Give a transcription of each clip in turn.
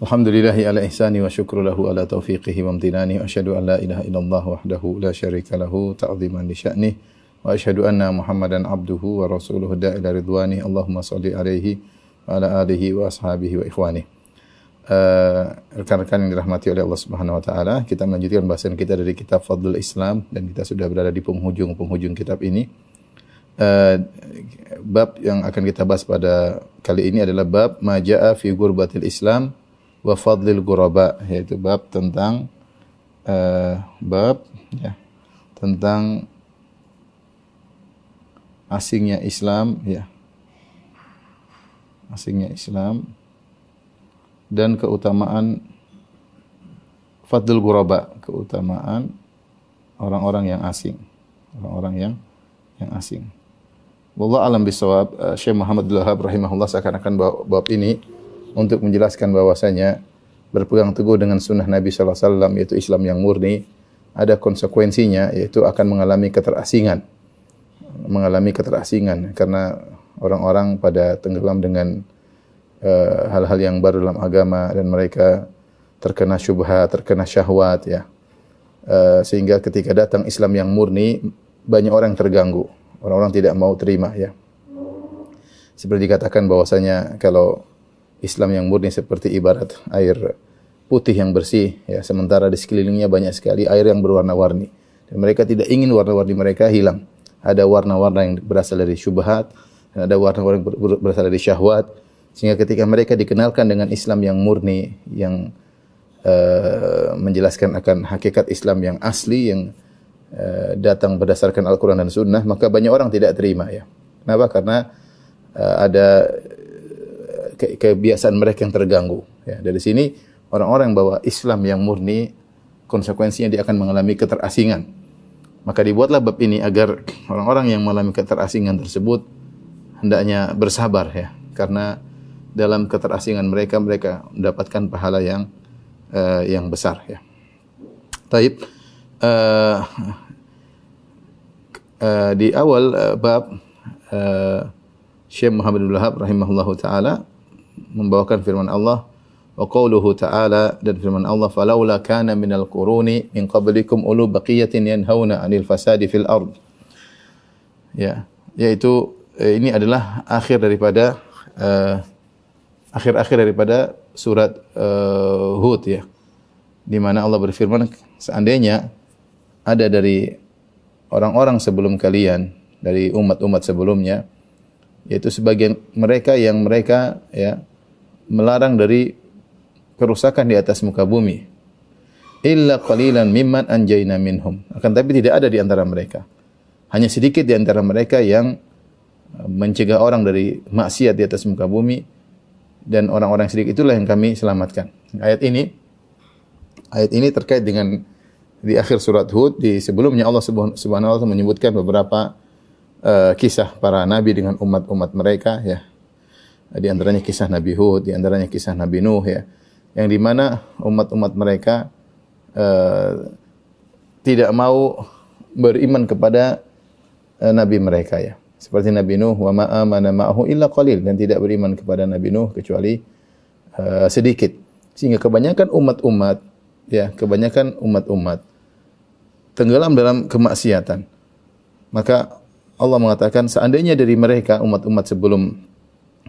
Alhamdulillahi ala ihsani wa syukru lahu ala taufiqihi wa amtinani wa asyhadu an la ilaha illallah wahdahu la syarika lahu ta'ziman li sya'nih wa asyhadu anna Muhammadan abduhu wa rasuluhu da'ila ridwani Allahumma salli alaihi wa ala alihi wa ashabihi wa ikhwani. Uh, rekan-rekan yang dirahmati oleh Allah Subhanahu wa taala, kita melanjutkan bahasan kita dari kitab Fadlul Islam dan kita sudah berada di penghujung-penghujung kitab ini. Uh, bab yang akan kita bahas pada kali ini adalah bab majaa fi gurbatil Islam wa fadlil ghuraba yaitu bab tentang uh, bab ya tentang asingnya Islam ya. Asingnya Islam dan keutamaan fadlul ghuraba keutamaan orang-orang yang asing orang-orang yang yang asing. Wallah alam bisawab, uh, Syekh Muhammad Abdul Wahab rahimahullah seakan-akan bab ini untuk menjelaskan bahwasanya berpegang teguh dengan sunnah Nabi sallallahu alaihi wasallam yaitu Islam yang murni ada konsekuensinya yaitu akan mengalami keterasingan. Mengalami keterasingan karena orang-orang pada tenggelam dengan uh, hal-hal yang baru dalam agama dan mereka terkena syubhat, terkena syahwat ya. Uh, sehingga ketika datang Islam yang murni banyak orang terganggu orang-orang tidak mau terima ya. Seperti dikatakan bahwasanya kalau Islam yang murni seperti ibarat air putih yang bersih ya sementara di sekelilingnya banyak sekali air yang berwarna-warni dan mereka tidak ingin warna-warni mereka hilang. Ada warna-warna yang berasal dari syubhat dan ada warna-warna yang berasal dari syahwat sehingga ketika mereka dikenalkan dengan Islam yang murni yang uh, menjelaskan akan hakikat Islam yang asli yang uh, datang berdasarkan Al-Quran dan Sunnah, maka banyak orang tidak terima ya. Kenapa? Karena uh, ada ke kebiasaan mereka yang terganggu. Ya. Dari sini orang-orang bahwa Islam yang murni konsekuensinya dia akan mengalami keterasingan. Maka dibuatlah bab ini agar orang-orang yang mengalami keterasingan tersebut hendaknya bersabar ya, karena dalam keterasingan mereka mereka mendapatkan pahala yang uh, yang besar ya. Taib uh, uh, di awal uh, bab uh, Syekh Muhammad bin Wahab rahimahullahu taala membawakan firman Allah wa qauluhu ta'ala dan firman Allah falaula kana minal quruni min qablikum ulu baqiyatin yanhauna 'anil fasadi fil ard. Ya yaitu ini adalah akhir daripada akhir-akhir uh, daripada surat uh, Hud ya. Di mana Allah berfirman seandainya ada dari orang-orang sebelum kalian dari umat-umat sebelumnya yaitu sebagian mereka yang mereka ya melarang dari kerusakan di atas muka bumi. Illa qalilan mimman anjayna minhum. Akan tapi tidak ada di antara mereka. Hanya sedikit di antara mereka yang mencegah orang dari maksiat di atas muka bumi. Dan orang-orang sedikit itulah yang kami selamatkan. Ayat ini ayat ini terkait dengan di akhir surat Hud di sebelumnya Allah Subhanahu wa taala menyebutkan beberapa uh, kisah para nabi dengan umat-umat mereka ya. Di antaranya kisah Nabi Hud, di antaranya kisah Nabi Nuh ya. Yang di mana umat-umat mereka uh, tidak mau beriman kepada uh, nabi mereka ya. Seperti Nabi Nuh wa ma amana ma'ahu illa qalil dan tidak beriman kepada Nabi Nuh kecuali uh, sedikit. Sehingga kebanyakan umat-umat ya, kebanyakan umat-umat tenggelam dalam kemaksiatan. Maka Allah mengatakan seandainya dari mereka umat-umat sebelum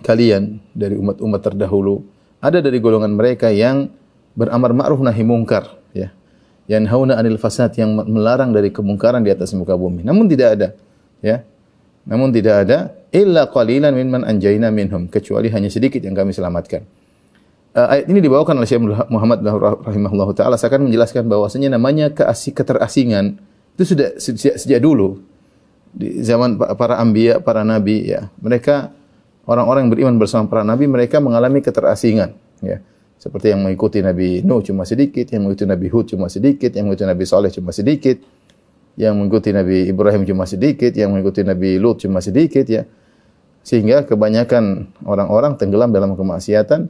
kalian dari umat-umat terdahulu ada dari golongan mereka yang beramar ma'ruf nahi mungkar ya. Yanhauna 'anil fasad yang melarang dari kemungkaran di atas muka bumi. Namun tidak ada ya. Namun tidak ada illa qalilan mimman anjayna minhum kecuali hanya sedikit yang kami selamatkan. Uh, ayat ini dibawakan oleh Syekh Muhammad rahimahullah taala seakan menjelaskan bahwasanya namanya keasik keterasingan itu sudah sejak, sejak dulu di zaman para anbiya, para nabi ya. Mereka orang-orang yang beriman bersama para nabi mereka mengalami keterasingan ya. Seperti yang mengikuti Nabi Nuh cuma sedikit, yang mengikuti Nabi Hud cuma sedikit, yang mengikuti Nabi Saleh cuma sedikit. yang mengikuti Nabi Ibrahim cuma sedikit, yang mengikuti Nabi Lut cuma sedikit ya. Sehingga kebanyakan orang-orang tenggelam dalam kemaksiatan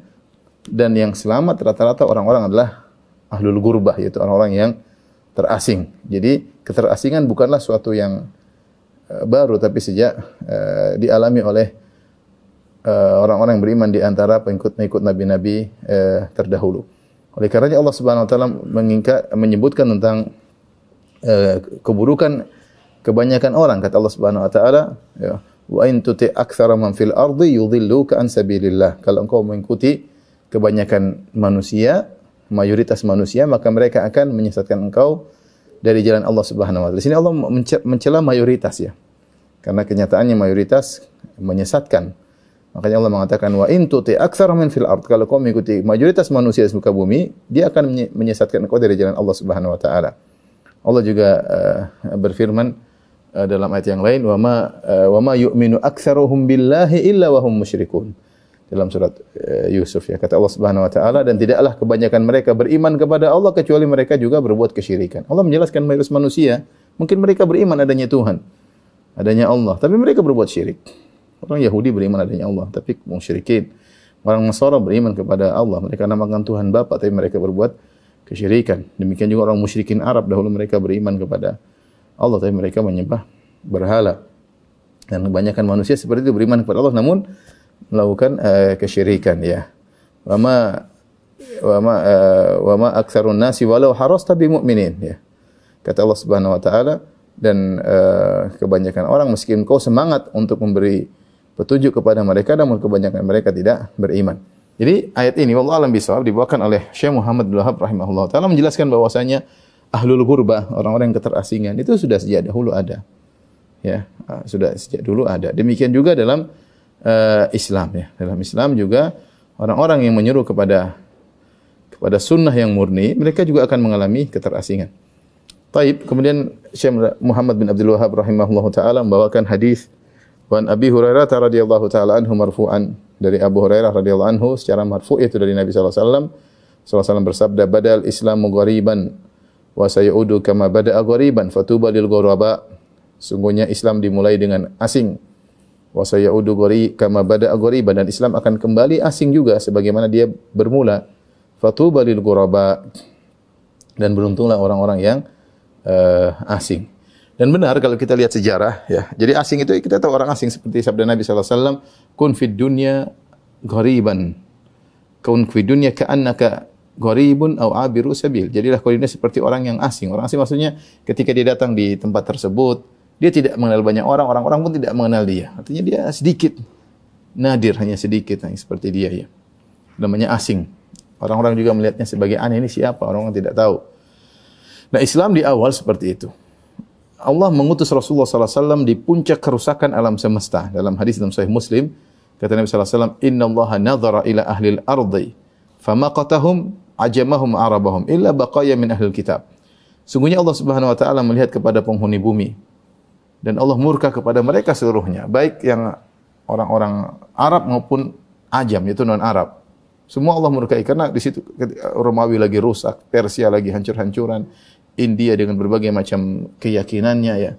dan yang selamat rata-rata orang-orang adalah ahlul gurbah yaitu orang-orang yang terasing. Jadi keterasingan bukanlah suatu yang uh, baru tapi sejak uh, dialami oleh uh, orang-orang yang beriman di antara pengikut-pengikut nabi-nabi uh, terdahulu. Oleh karenanya Allah Subhanahu wa taala menyebutkan tentang uh, keburukan kebanyakan orang kata Allah Subhanahu wa taala ya wa in tuti aktsara man fil ardi yudhilluka an sabilillah. Kalau engkau mengikuti kebanyakan manusia, mayoritas manusia, maka mereka akan menyesatkan engkau dari jalan Allah Subhanahu wa taala. Di sini Allah mencela mayoritas ya. Karena kenyataannya mayoritas menyesatkan. Makanya Allah mengatakan wa in tuti aktsara min fil ard. Kalau kau mengikuti mayoritas manusia di muka bumi, dia akan menyesatkan engkau dari jalan Allah Subhanahu wa taala. Allah juga uh, berfirman uh, dalam ayat yang lain wa ma uh, wa ma yu'minu aktsaruhum billahi illa wa hum musyrikun dalam surat uh, Yusuf ya kata Allah Subhanahu wa taala dan tidaklah kebanyakan mereka beriman kepada Allah kecuali mereka juga berbuat kesyirikan. Allah menjelaskan mayoritas manusia mungkin mereka beriman adanya Tuhan, adanya Allah, tapi mereka berbuat syirik. Orang Yahudi beriman adanya Allah, tapi musyrikin. Orang Nasara beriman kepada Allah, mereka namakan Tuhan Bapa tapi mereka berbuat kesyirikan. Demikian juga orang musyrikin Arab dahulu mereka beriman kepada Allah tapi mereka menyembah berhala. Dan kebanyakan manusia seperti itu beriman kepada Allah namun melakukan uh, kesyirikan ya. Wa ma wa ma uh, wa ma aktsarun nasi walau harasta bi mu'minin ya. Kata Allah Subhanahu wa taala dan uh, kebanyakan orang meskipun kau semangat untuk memberi petunjuk kepada mereka namun kebanyakan mereka tidak beriman. Jadi ayat ini wallahu alam bisawab dibawakan oleh Syekh Muhammad bin Wahab rahimahullah taala menjelaskan bahwasanya ahlul gurbah, orang-orang yang keterasingan itu sudah sejak dahulu ada. Ya, sudah sejak dulu ada. Demikian juga dalam uh, Islam ya. Dalam Islam juga orang-orang yang menyeru kepada kepada sunnah yang murni, mereka juga akan mengalami keterasingan. Taib, kemudian Syekh Muhammad bin Abdul Wahab rahimahullah taala membawakan hadis Wan Abi Hurairah radhiyallahu taala anhu marfu'an dari Abu Hurairah radhiyallahu anhu secara marfu' itu dari Nabi sallallahu alaihi wasallam. Sallallahu alaihi bersabda badal Islamu ghariban wa sayaudu kama bada'a ghariban fatuba lil ghuraba. Sungguhnya Islam dimulai dengan asing. Wa sayaudu ghari kama bada'a ghariban dan Islam akan kembali asing juga sebagaimana dia bermula. Fatuba lil ghuraba. Dan beruntunglah orang-orang yang uh, asing. Dan benar kalau kita lihat sejarah ya. Jadi asing itu kita tahu orang asing seperti sabda Nabi sallallahu alaihi wasallam, "Kun fid dunya ghariban." Kun fid dunya ka'annaka gharibun au abiru sabil. Jadilah kau seperti orang yang asing. Orang asing maksudnya ketika dia datang di tempat tersebut, dia tidak mengenal banyak orang, orang-orang pun tidak mengenal dia. Artinya dia sedikit nadir hanya sedikit seperti dia ya. Namanya asing. Orang-orang juga melihatnya sebagai aneh ini siapa? Orang-orang tidak tahu. Nah, Islam di awal seperti itu. Allah mengutus Rasulullah SAW di puncak kerusakan alam semesta. Dalam hadis dalam Sahih Muslim, kata Nabi SAW, Inna Allah nadhara ila ahli al-ardi, famaqatahum ajamahum arabahum, illa baqaya min ahli kitab. Sungguhnya Allah Subhanahu Wa Taala melihat kepada penghuni bumi, dan Allah murka kepada mereka seluruhnya, baik yang orang-orang Arab maupun ajam, yaitu non-Arab. Semua Allah murkai karena di situ Romawi lagi rusak, Persia lagi hancur-hancuran, India dengan berbagai macam keyakinannya ya.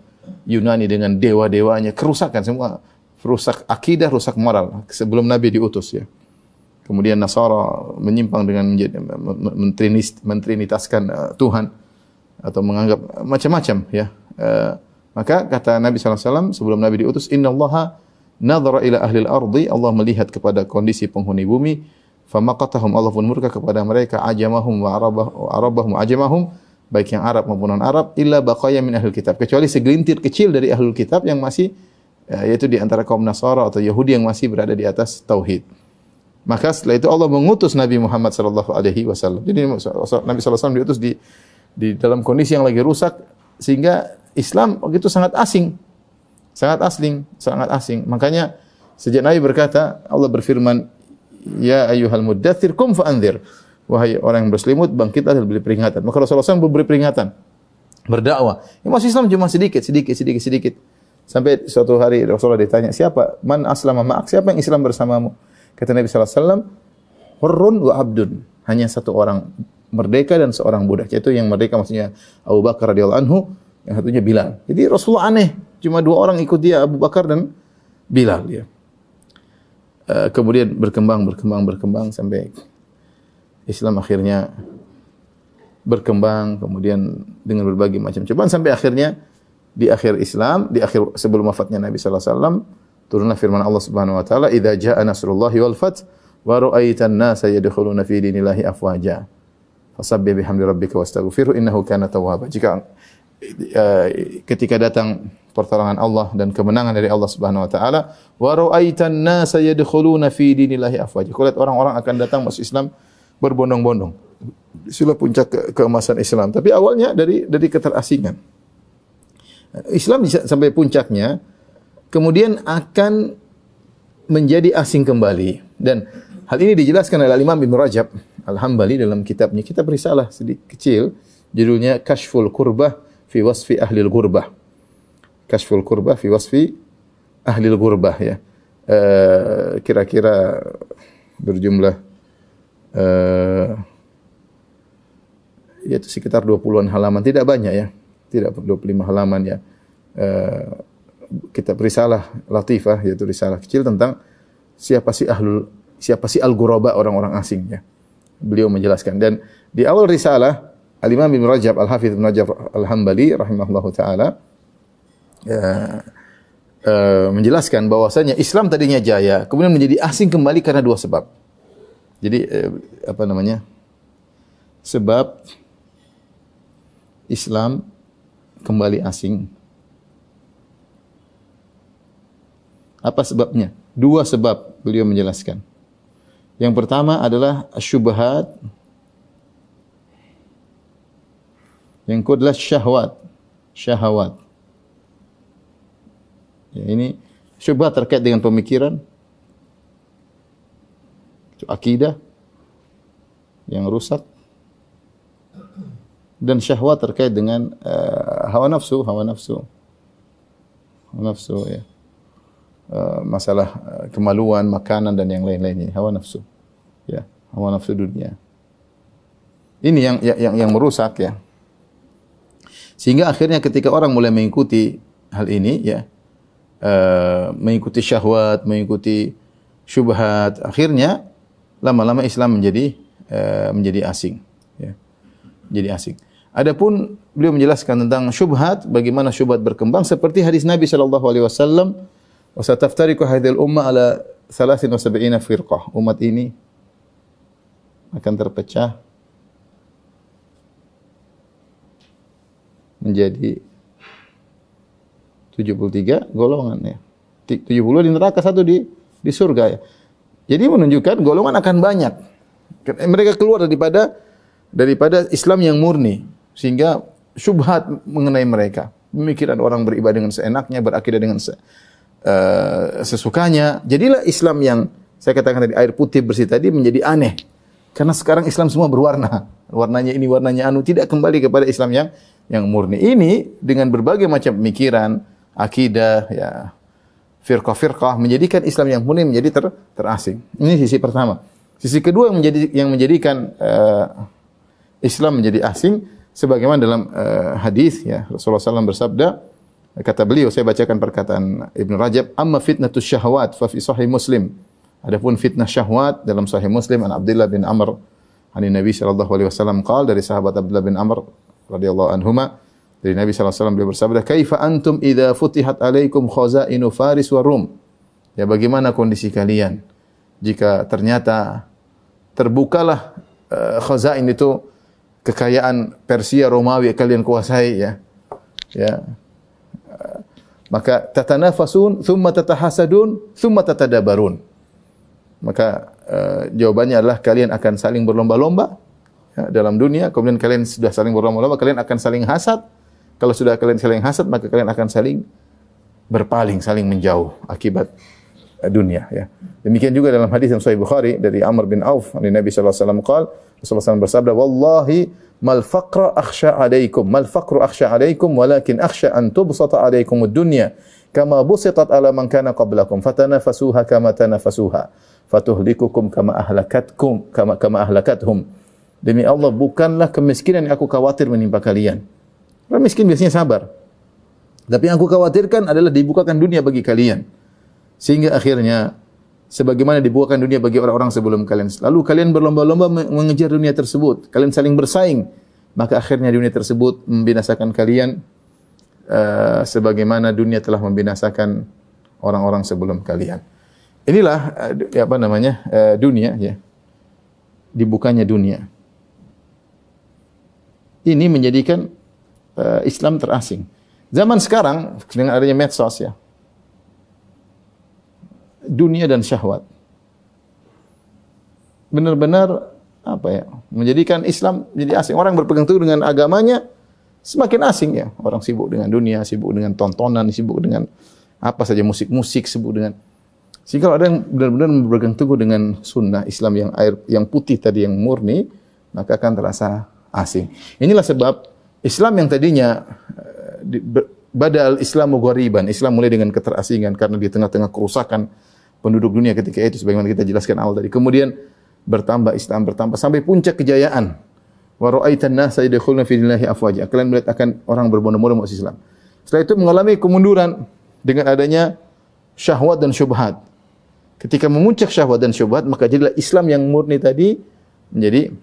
Yunani dengan dewa-dewanya, kerusakan semua. Rusak akidah, rusak moral sebelum Nabi diutus ya. Kemudian Nasara menyimpang dengan menjadi mentrinis, mentrinitaskan uh, Tuhan atau menganggap macam-macam ya. Uh, maka kata Nabi SAW sebelum Nabi diutus, Inna Allah nadhara ila ahli al-ardi, Allah melihat kepada kondisi penghuni bumi, famaqatahum Allah pun murka kepada mereka ajamahum wa arabahum ajamahum baik yang Arab maupun non Arab illa baqaya min ahlul kitab kecuali segelintir kecil dari ahlul kitab yang masih ya, yaitu di antara kaum Nasara atau Yahudi yang masih berada di atas tauhid. Maka setelah itu Allah mengutus Nabi Muhammad sallallahu alaihi wasallam. Jadi Nabi sallallahu alaihi wasallam diutus di di dalam kondisi yang lagi rusak sehingga Islam begitu sangat asing. Sangat asing, sangat asing. Makanya sejak Nabi berkata, Allah berfirman, "Ya ayyuhal muddatsir kum fa'anzir." Wahai orang yang berselimut, bangkitlah dan beri peringatan. Maka Rasulullah SAW beri peringatan. Berdakwah. Ya, masih Islam cuma sedikit, sedikit, sedikit, sedikit. Sampai suatu hari Rasulullah ditanya, siapa? Man aslama ma'ak? Siapa yang Islam bersamamu? Kata Nabi SAW, Hurrun wa abdun. Hanya satu orang merdeka dan seorang budak. Yaitu yang merdeka maksudnya Abu Bakar radhiyallahu anhu yang satunya Bilal. Jadi Rasulullah aneh, cuma dua orang ikut dia, Abu Bakar dan Bilal ya. Uh, kemudian berkembang, berkembang, berkembang sampai Islam akhirnya berkembang, kemudian dengan berbagai macam cobaan sampai akhirnya di akhir Islam, di akhir sebelum wafatnya Nabi sallallahu alaihi wasallam, turunlah firman Allah Subhanahu wa taala, "Idza jaa nasrullahi wal fath wa ra'aitan nasa yadkhuluna fi dinillahi afwaja." Fasabbih bihamdi rabbika wastaghfirhu innahu kana tawwaba. Jika uh, ketika datang pertolongan Allah dan kemenangan dari Allah Subhanahu wa taala, wa ra'aitan nasa yadkhuluna fi dinillahi afwaja. Kau lihat orang-orang akan datang masuk Islam berbondong-bondong. Itulah puncak ke keemasan Islam. Tapi awalnya dari dari keterasingan. Islam sampai puncaknya, kemudian akan menjadi asing kembali. Dan hal ini dijelaskan oleh Imam Ibn Rajab Al-Hambali dalam kitabnya. Kitab risalah sedikit kecil, judulnya Kashful Kurbah fi Wasfi Ahlil Gurbah. Kashful Kurbah fi Wasfi Ahlil Gurbah ya. Eh, kira-kira uh, berjumlah uh, yaitu sekitar 20-an halaman, tidak banyak ya tidak 25 halaman ya. Uh, kitab risalah latifah yaitu risalah kecil tentang siapa sih ahlul siapa sih al-ghuraba orang-orang asing ya. Beliau menjelaskan dan di awal risalah Al-Imam Ibn Rajab Al-Hafidz Ibn Rajab Al-Hambali rahimahullahu taala uh, uh, menjelaskan bahwasanya Islam tadinya jaya, kemudian menjadi asing kembali karena dua sebab. Jadi uh, apa namanya? Sebab Islam kembali asing. Apa sebabnya? Dua sebab beliau menjelaskan. Yang pertama adalah syubhat. Yang kedua adalah syahwat. Syahwat. Ya, ini syubhat terkait dengan pemikiran. Akidah yang rusak dan syahwat terkait dengan uh, hawa nafsu, hawa nafsu. Hawa nafsu ya. Uh, masalah uh, kemaluan, makanan dan yang lain-lainnya, hawa nafsu. Ya, hawa nafsu dunia. Ini yang yang yang merusak ya. Sehingga akhirnya ketika orang mulai mengikuti hal ini ya, uh, mengikuti syahwat, mengikuti syubhat, akhirnya lama-lama Islam menjadi uh, menjadi asing ya. Jadi asing. Adapun beliau menjelaskan tentang syubhat, bagaimana syubhat berkembang seperti hadis Nabi sallallahu alaihi wasallam, "Wa sataftariqu hadhil umma ala 73 firqah." Umat ini akan terpecah menjadi 73 golongan ya. 70 di neraka, satu di di surga ya. Jadi menunjukkan golongan akan banyak. Mereka keluar daripada daripada Islam yang murni sehingga syubhat mengenai mereka. Pemikiran orang beribadah dengan seenaknya, berakidah dengan se, uh, sesukanya. Jadilah Islam yang saya katakan tadi air putih bersih tadi menjadi aneh. Karena sekarang Islam semua berwarna. Warnanya ini, warnanya anu. Tidak kembali kepada Islam yang yang murni. Ini dengan berbagai macam pemikiran, akidah, ya firqah-firqah menjadikan Islam yang murni menjadi ter, terasing. Ini sisi pertama. Sisi kedua yang menjadi yang menjadikan uh, Islam menjadi asing sebagaimana dalam uh, hadis ya Rasulullah SAW bersabda kata beliau saya bacakan perkataan Ibnu Rajab amma fitnatus syahwat fa fi sahih Muslim adapun fitnah syahwat dalam sahih Muslim an Abdullah bin Amr an Nabi sallallahu alaihi wasallam qala dari sahabat Abdullah bin Amr radhiyallahu anhuma dari Nabi wasallam beliau bersabda kaifa antum idza futihat alaikum khazainu faris wa rum ya bagaimana kondisi kalian jika ternyata terbukalah uh, khazain itu kekayaan Persia Romawi kalian kuasai ya. Ya. Maka tatanafasun, thumma tatahasadun, thumma tatadabarun. Maka uh, jawabannya adalah kalian akan saling berlomba-lomba ya, dalam dunia, kemudian kalian sudah saling berlomba-lomba, kalian akan saling hasad. Kalau sudah kalian saling hasad, maka kalian akan saling berpaling, saling menjauh akibat dunia ya. Demikian juga dalam hadis yang Sahih Bukhari dari Amr bin Auf, Nabi sallallahu alaihi wasallam qaal Rasulullah SAW bersabda, Wallahi mal faqra akhsha alaikum, mal faqru akhsha alaikum, walakin akhsha an tubsata alaikum dunya kama busitat ala man kana qablakum, fatanafasuha kama tanafasuha, fatuhlikukum kama ahlakatkum, kama kama ahlakathum. Demi Allah, bukanlah kemiskinan yang aku khawatir menimpa kalian. Orang miskin biasanya sabar. Tapi yang aku khawatirkan adalah dibukakan dunia bagi kalian. Sehingga akhirnya sebagaimana dibukakan dunia bagi orang-orang sebelum kalian. Lalu kalian berlomba-lomba mengejar dunia tersebut. Kalian saling bersaing. Maka akhirnya dunia tersebut membinasakan kalian uh, sebagaimana dunia telah membinasakan orang-orang sebelum kalian. Inilah uh, apa namanya uh, dunia ya. Dibukanya dunia. Ini menjadikan uh, Islam terasing. Zaman sekarang dengan adanya medsos ya. Dunia dan syahwat. Benar-benar apa ya? Menjadikan Islam jadi asing. Orang berpegang teguh dengan agamanya semakin asing ya. Orang sibuk dengan dunia, sibuk dengan tontonan, sibuk dengan apa saja musik-musik, sibuk dengan sehingga kalau ada yang benar-benar berpegang teguh dengan sunnah Islam yang air yang putih tadi yang murni, maka akan terasa asing. Inilah sebab Islam yang tadinya eh, badal Islamu ghariban, Islam mulai dengan keterasingan karena di tengah-tengah kerusakan penduduk dunia ketika itu sebagaimana kita jelaskan awal tadi. Kemudian bertambah Islam bertambah sampai puncak kejayaan. Wa ra'aitan nasa yadkhuluna fi dinillahi afwaja. Kalian melihat akan orang berbondong-bondong masuk Islam. Setelah itu mengalami kemunduran dengan adanya syahwat dan syubhat. Ketika memuncak syahwat dan syubhat, maka jadilah Islam yang murni tadi menjadi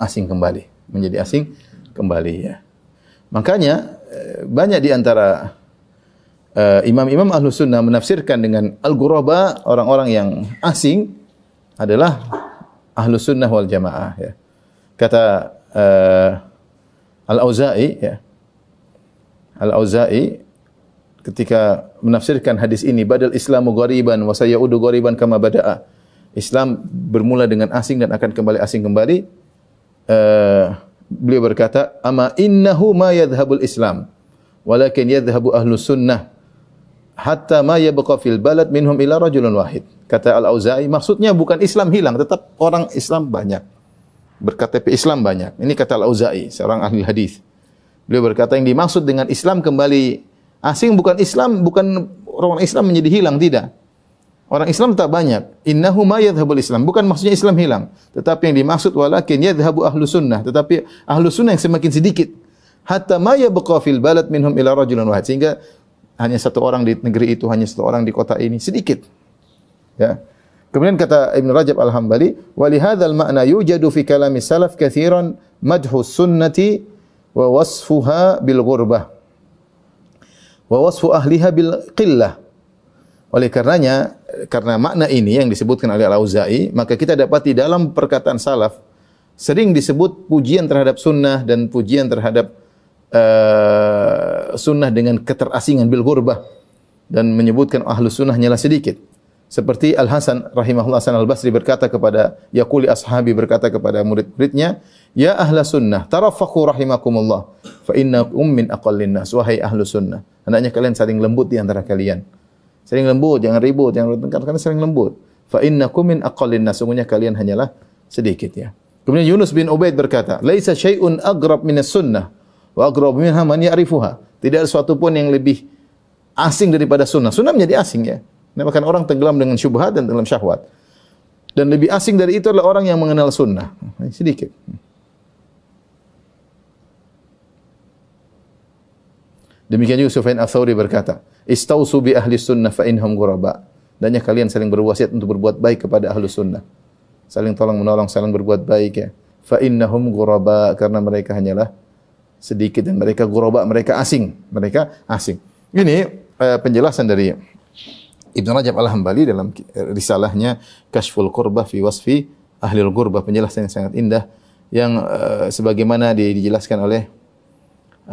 asing kembali, menjadi asing kembali ya. Makanya eh, banyak di antara uh, imam-imam ahlu sunnah menafsirkan dengan al-ghuraba orang-orang yang asing adalah ahlu sunnah wal jamaah ya. Kata uh, Al-Auza'i ya. Al-Auza'i ketika menafsirkan hadis ini badal islamu ghariban wa sayaudu ghariban kama bada'a. Islam bermula dengan asing dan akan kembali asing kembali. Uh, beliau berkata, "Ama innahu ma yadhhabul Islam, walakin yadhhabu ahlu sunnah hatta ma yabqa fil balad minhum ila rajulun wahid." Kata Al-Auza'i, maksudnya bukan Islam hilang, tetap orang Islam banyak. Berktp Islam banyak. Ini kata Al-Auza'i, seorang ahli hadis. Beliau berkata yang dimaksud dengan Islam kembali asing bukan Islam, bukan orang Islam menjadi hilang, tidak. Orang Islam tak banyak. Innahu ma yadhhabul Islam. Bukan maksudnya Islam hilang. Tetapi yang dimaksud walakin yadhhabu ahlu sunnah. Tetapi ahlu sunnah yang semakin sedikit. Hatta ma yabqa fil balad minhum ila rajulun wahid. Sehingga hanya satu orang di negeri itu, hanya satu orang di kota ini. Sedikit. Ya. Kemudian kata Ibn Rajab Al-Hambali, "Walihadzal ma'na yujadu fi kalami salaf katsiran madhu sunnati wa wasfuha bil ghurbah." Wa wasfu ahliha bil qillah. Oleh karenanya, karena makna ini yang disebutkan oleh Al-Auza'i, maka kita dapat di dalam perkataan salaf sering disebut pujian terhadap sunnah dan pujian terhadap uh, sunnah dengan keterasingan bil gurbah dan menyebutkan ahlu sunnah hanyalah sedikit. Seperti Al Hasan rahimahullah Hasan Al Basri berkata kepada Yaquli ashabi berkata kepada murid-muridnya, "Ya ahla sunnah, tarafaqu rahimakumullah, fa innakum min aqallin nas." Wahai ahlu sunnah, hendaknya kalian saling lembut di antara kalian. Sering lembut, jangan ribut, jangan bertengkar karena sering lembut. Fa innakum min aqallin nas, sungguhnya kalian hanyalah sedikit ya. Kemudian Yunus bin Ubaid berkata, "Laisa syai'un agrab minas sunnah wa agrab minha man ya'rifuha." Tidak ada sesuatu pun yang lebih asing daripada sunnah. Sunnah menjadi asing ya. Menyebabkan orang tenggelam dengan syubhat dan dalam syahwat. Dan lebih asing dari itu adalah orang yang mengenal sunnah. Sedikit. Demikian juga Sufyan Ats-Tsauri berkata, "Istausu bi ahli sunnah fa innahum ghuraba." Danya kalian saling berwasiat untuk berbuat baik kepada ahli sunnah. Saling tolong menolong, saling berbuat baik ya. Fa innahum ghuraba karena mereka hanyalah sedikit dan mereka ghuraba, mereka asing, mereka asing. Ini uh, penjelasan dari Ibn Rajab Al-Hambali dalam risalahnya Kashful Qurbah fi Wasfi Ahlul Qurbah penjelasan yang sangat indah yang uh, sebagaimana dijelaskan oleh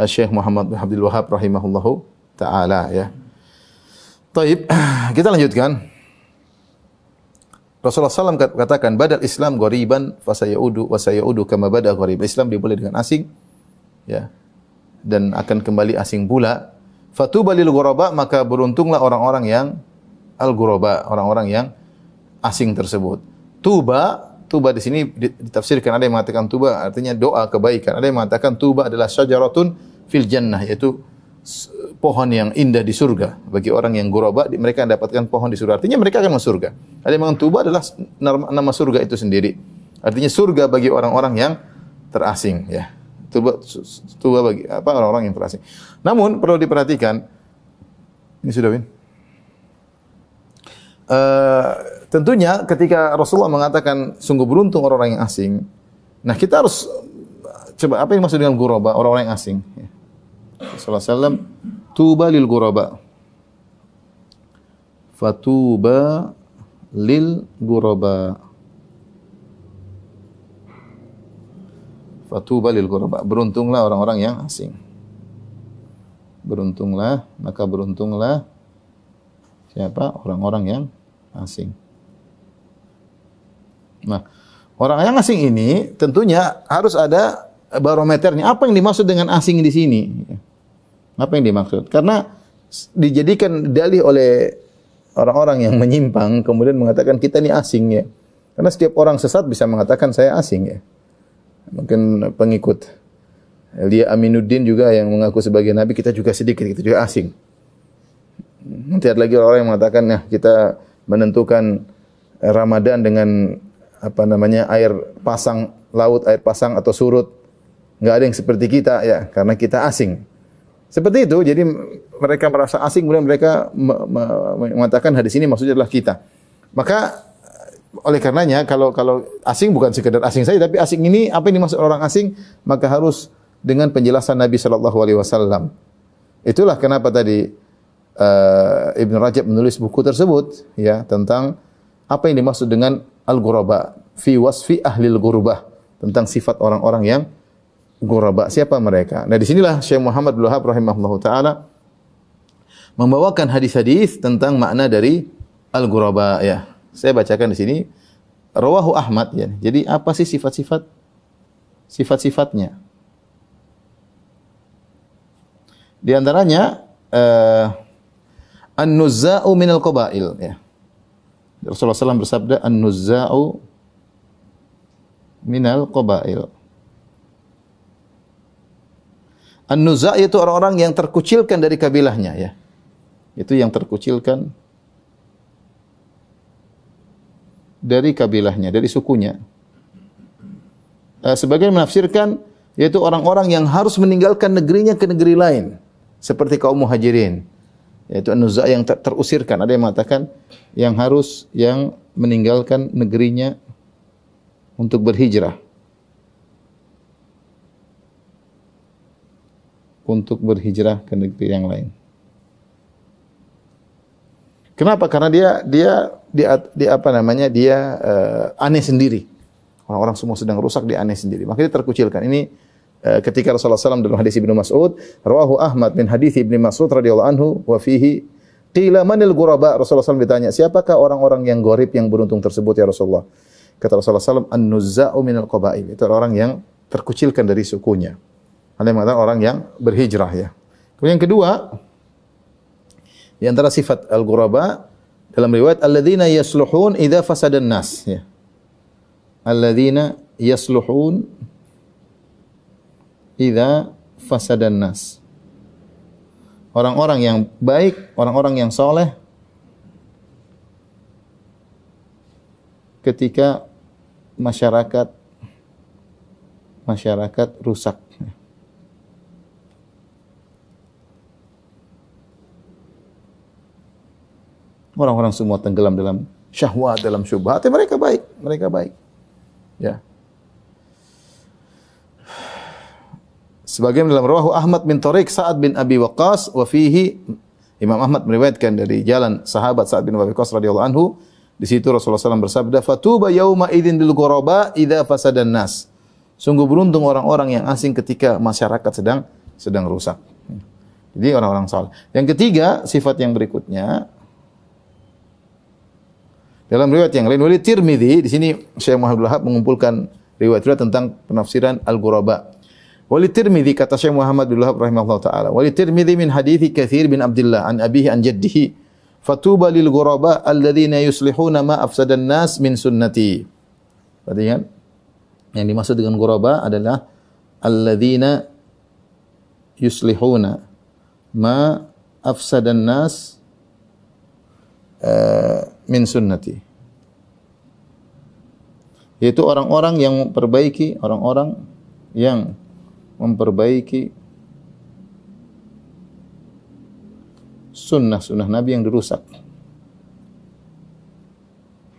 Syekh Muhammad bin Abdul Wahab rahimahullahu taala ya. Taib, kita lanjutkan. Rasulullah SAW katakan badal Islam ghariban fasayaudu wa sayaudu kama bada gharib. Islam dimulai dengan asing ya dan akan kembali asing pula. Fatuba lil ghuraba maka beruntunglah orang-orang yang al ghuraba, orang-orang yang asing tersebut. Tuba Tuba di sini ditafsirkan ada yang mengatakan tuba artinya doa kebaikan. Ada yang mengatakan tuba adalah syajaratun fil jannah yaitu pohon yang indah di surga. Bagi orang yang guraba mereka mendapatkan pohon di surga. Artinya mereka akan masuk surga. Ada yang tuba adalah nama surga itu sendiri. Artinya surga bagi orang-orang yang terasing ya. Tuba, tuba bagi apa orang-orang yang terasing. Namun perlu diperhatikan ini sudah Win. Uh, tentunya ketika Rasulullah mengatakan sungguh beruntung orang-orang yang asing. Nah, kita harus coba apa yang maksud dengan guraba, orang-orang yang asing. Rasulullah SAW, tuba lil guraba. Fatuba lil guraba. Fatuba lil ghuraba. Beruntunglah orang-orang yang asing. Beruntunglah, maka beruntunglah siapa? Orang-orang yang asing. Nah, orang yang asing ini tentunya harus ada barometernya. Apa yang dimaksud dengan asing di sini? Apa yang dimaksud? Karena dijadikan dalih oleh orang-orang yang menyimpang kemudian mengatakan kita ini asing ya. Karena setiap orang sesat bisa mengatakan saya asing ya mungkin pengikut Elia Aminuddin juga yang mengaku sebagai nabi kita juga sedikit kita juga asing nanti ada lagi orang yang mengatakan nah kita menentukan Ramadan dengan apa namanya air pasang laut air pasang atau surut. Nggak ada yang seperti kita ya karena kita asing. Seperti itu jadi mereka merasa asing kemudian mereka mengatakan hadis ini maksudnya adalah kita. Maka oleh karenanya kalau kalau asing bukan sekedar asing saja tapi asing ini apa yang dimaksud orang asing maka harus dengan penjelasan Nabi Shallallahu alaihi wasallam. Itulah kenapa tadi uh, Ibn Rajab menulis buku tersebut ya tentang apa yang dimaksud dengan al-ghuraba fi wasfi ahli al-ghurabah tentang sifat orang-orang yang ghuraba. Siapa mereka? Nah, di sinilah Syekh Muhammad bin Wahab rahimahullahu taala membawakan hadis-hadis tentang makna dari al-ghuraba ya. Saya bacakan di sini rawahu Ahmad ya. Jadi apa sih sifat-sifat sifat-sifatnya? Di antaranya uh, an-nuzza'u minal qabail ya. Rasulullah SAW bersabda an-nuzza'u minal qabail. An-nuzza' itu orang-orang yang terkucilkan dari kabilahnya ya. Itu yang terkucilkan dari kabilahnya, dari sukunya. Uh, sebagian menafsirkan yaitu orang-orang yang harus meninggalkan negerinya ke negeri lain seperti kaum muhajirin yaitu an yang ter terusirkan ada yang mengatakan yang harus yang meninggalkan negerinya untuk berhijrah untuk berhijrah ke negeri yang lain Kenapa? Karena dia dia dia, apa namanya? Dia uh, aneh sendiri. Orang-orang semua sedang rusak dia aneh sendiri. Makanya terkucilkan. Ini ketika Rasulullah SAW dalam hadis Ibnu Mas'ud, rawahu Ahmad bin hadis Ibnu Mas'ud radhiyallahu anhu wa fihi qila manil ghuraba? Rasulullah SAW ditanya, siapakah orang-orang yang gorib yang beruntung tersebut ya Rasulullah? Kata Rasulullah SAW, an-nuzza'u minal qabail. Itu orang yang terkucilkan dari sukunya. Ada yang mengatakan orang yang berhijrah ya. Kemudian yang kedua, di antara sifat al-ghuraba dalam riwayat alladzina yasluhun idza fasadan nas ya. Alladzina yasluhun idza fasadan nas. Orang-orang yang baik, orang-orang yang soleh ketika masyarakat masyarakat rusak. Orang-orang semua tenggelam dalam syahwat, dalam syubhat. Ya, mereka baik, mereka baik. Ya. Sebagian dalam rawahu Ahmad bin Tariq Sa'ad bin Abi Waqqas wa fihi Imam Ahmad meriwayatkan dari jalan sahabat Sa'ad bin Abi Waqqas radhiyallahu anhu di situ Rasulullah SAW bersabda fatuba yauma idzin lil ghuraba idza fasadan nas sungguh beruntung orang-orang yang asing ketika masyarakat sedang sedang rusak. Jadi orang-orang saleh. Yang ketiga sifat yang berikutnya dalam riwayat yang lain, Walid Tirmidzi, di sini Syekh Muhammad Wahab mengumpulkan riwayat-riwayat tentang penafsiran Al-Ghuraba. Walid Tirmidzi kata Syekh Muhammad bin Wahab rahimahullah taala, Walid Tirmidzi min hadithi Katsir bin Abdullah an abihi an jaddihi, fatuba lil ghuraba alladziina yuslihuna ma afsadan nas min sunnati. Perhatikan. Yang dimaksud dengan ghuraba adalah alladziina yuslihuna ma afsadan nas uh, min sunnati. Yaitu orang-orang yang memperbaiki, orang-orang yang memperbaiki sunnah-sunnah Nabi yang dirusak.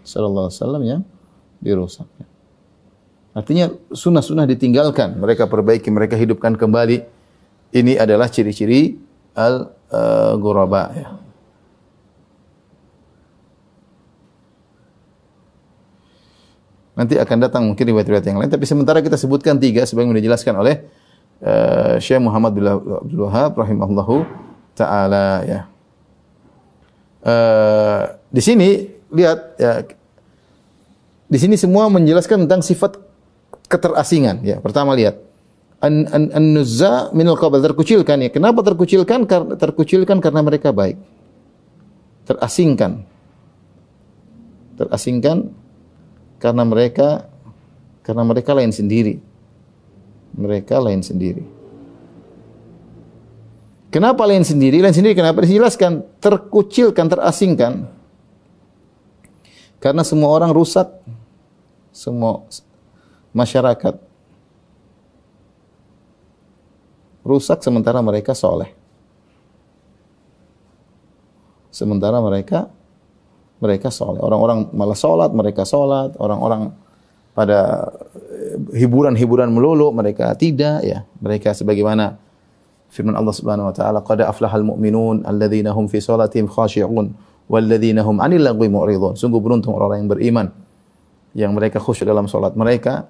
Sallallahu alaihi wasallam yang dirusak. Artinya sunnah-sunnah ditinggalkan, mereka perbaiki, mereka hidupkan kembali. Ini adalah ciri-ciri al-ghuraba ya. Nanti akan datang mungkin riwayat-riwayat yang lain, tapi sementara kita sebutkan tiga sebagaimana dijelaskan oleh uh, Syekh Muhammad bin Abdul Wahab rahimahullahu taala ya. Uh, di sini lihat ya di sini semua menjelaskan tentang sifat keterasingan ya. Pertama lihat an an, an nuzza minal qabl terkucilkan ya. Kenapa terkucilkan? Karena terkucilkan karena mereka baik. Terasingkan. Terasingkan karena mereka karena mereka lain sendiri. Mereka lain sendiri. Kenapa lain sendiri? Lain sendiri kenapa dijelaskan? Terkucilkan, terasingkan. Karena semua orang rusak. Semua masyarakat rusak sementara mereka soleh. Sementara mereka mereka soleh. Orang-orang malah sholat, mereka sholat. Orang-orang pada hiburan-hiburan melulu, mereka tidak. ya Mereka sebagaimana firman Allah Subhanahu Wa Taala, "Qad aflahal mu'minun alladzina hum fi salatihim khashi'un walladzina hum 'anil lagwi mu'ridun." Sungguh beruntung orang-orang yang beriman yang mereka khusyuk dalam salat mereka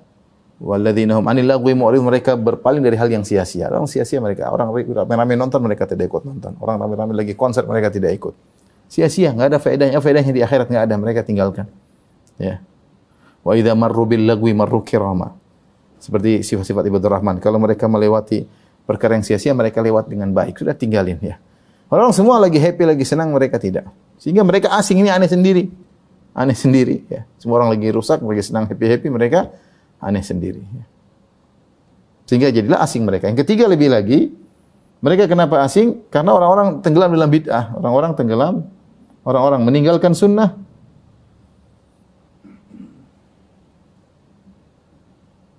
walladzina hum 'anil lagwi mu'ridun mereka berpaling dari hal yang sia-sia. Orang sia-sia mereka, orang ramai-ramai nonton mereka tidak ikut nonton. Orang ramai-ramai lagi konser mereka tidak ikut. Sia-sia, enggak ada faedahnya. Faedahnya di akhirat enggak ada, mereka tinggalkan. Ya. Wa idza marru bil lagwi marru kirama. Seperti sifat-sifat ibadur rahman. Kalau mereka melewati perkara yang sia-sia, mereka lewat dengan baik. Sudah tinggalin ya. Orang semua lagi happy, lagi senang, mereka tidak. Sehingga mereka asing ini aneh sendiri. Aneh sendiri ya. Semua orang lagi rusak, lagi senang, happy-happy, mereka aneh sendiri ya. Sehingga jadilah asing mereka. Yang ketiga lebih lagi, mereka kenapa asing? Karena orang-orang tenggelam dalam bid'ah. Orang-orang tenggelam orang-orang meninggalkan sunnah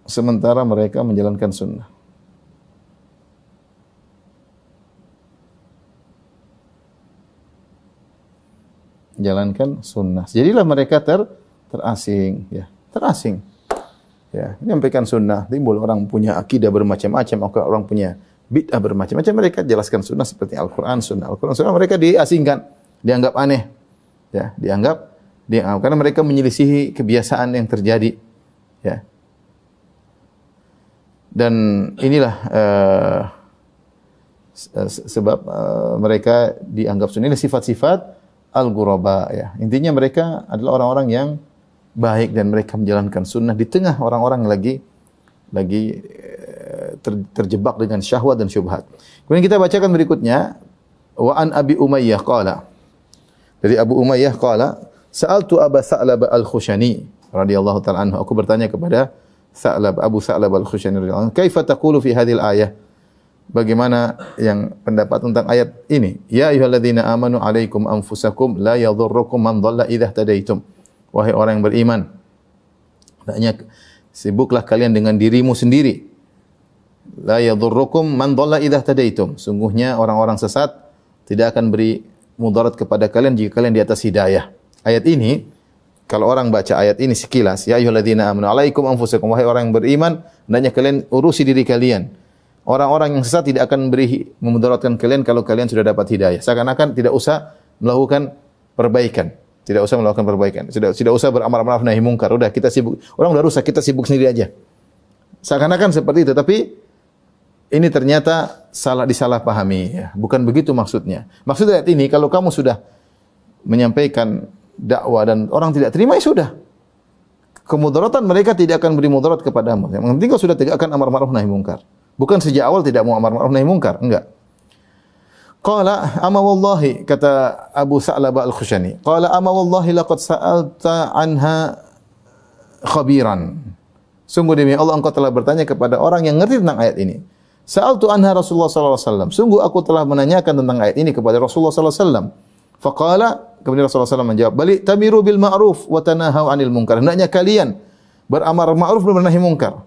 sementara mereka menjalankan sunnah. Jalankan sunnah. Jadilah mereka ter terasing, ya, terasing. Ya, menyampaikan sunnah, timbul orang punya akidah bermacam-macam, orang punya bid'ah bermacam-macam, mereka jelaskan sunnah seperti Al-Quran, sunnah Al-Quran, sunnah mereka diasingkan dianggap aneh. Ya, dianggap dianggap karena mereka menyelisihi kebiasaan yang terjadi. Ya. Dan inilah uh, sebab uh, mereka dianggap sunnah ini sifat-sifat al-ghuraba ya. Intinya mereka adalah orang-orang yang baik dan mereka menjalankan sunnah di tengah orang-orang lagi lagi ter, terjebak dengan syahwat dan syubhat. Kemudian kita bacakan berikutnya wa an Abi Umayyah qala dari Abu Umayyah qala, "Sa'altu Aba Sa'lab Al-Khushani radhiyallahu ta'ala anhu." Aku bertanya kepada Sa'lab Abu Sa'lab Al-Khushani radhiyallahu anhu, "Kaifa taqulu fi hadhil ayah?" Bagaimana yang pendapat tentang ayat ini? Ya ayyuhalladzina amanu alaikum anfusakum la yadhurrukum man dhalla idza tadaitum. Wahai orang yang beriman, hendaknya sibuklah kalian dengan dirimu sendiri. La yadhurrukum man dhalla idza tadaitum. Sungguhnya orang-orang sesat tidak akan beri mudarat kepada kalian jika kalian di atas hidayah. Ayat ini kalau orang baca ayat ini sekilas, ya ayyuhalladzina amanu alaikum anfusakum wahai orang yang beriman, hendaknya kalian urusi diri kalian. Orang-orang yang sesat tidak akan beri memudaratkan kalian kalau kalian sudah dapat hidayah. Seakan-akan tidak usah melakukan perbaikan. Tidak usah melakukan perbaikan. Tidak tidak usah beramar ma'ruf nahi mungkar. Udah kita sibuk. Orang udah rusak, kita sibuk sendiri aja. Seakan-akan seperti itu, tapi ini ternyata salah disalahpahami ya. Bukan begitu maksudnya. Maksudnya ini kalau kamu sudah menyampaikan dakwah dan orang tidak terima ya sudah. Kemudaratan mereka tidak akan beri mudarat kepadamu. Yang penting kau sudah tegakkan amar ma'ruf nahi mungkar. Bukan sejak awal tidak mau amar ma'ruf nahi mungkar, enggak. Qala ama wallahi kata Abu Sa'labah Al-Khushani. Qala ama wallahi laqad sa'alta anha khabiran. Sungguh demi Allah engkau telah bertanya kepada orang yang ngerti tentang ayat ini. Sa'altu anha Rasulullah sallallahu alaihi wasallam. Sungguh aku telah menanyakan tentang ayat ini kepada Rasulullah sallallahu alaihi wasallam. Faqala kemudian Rasulullah SAW menjawab, "Bali tamiru bil ma'ruf wa tanahaw 'anil munkar." Hendaknya kalian beramar ma'ruf dan menahi munkar.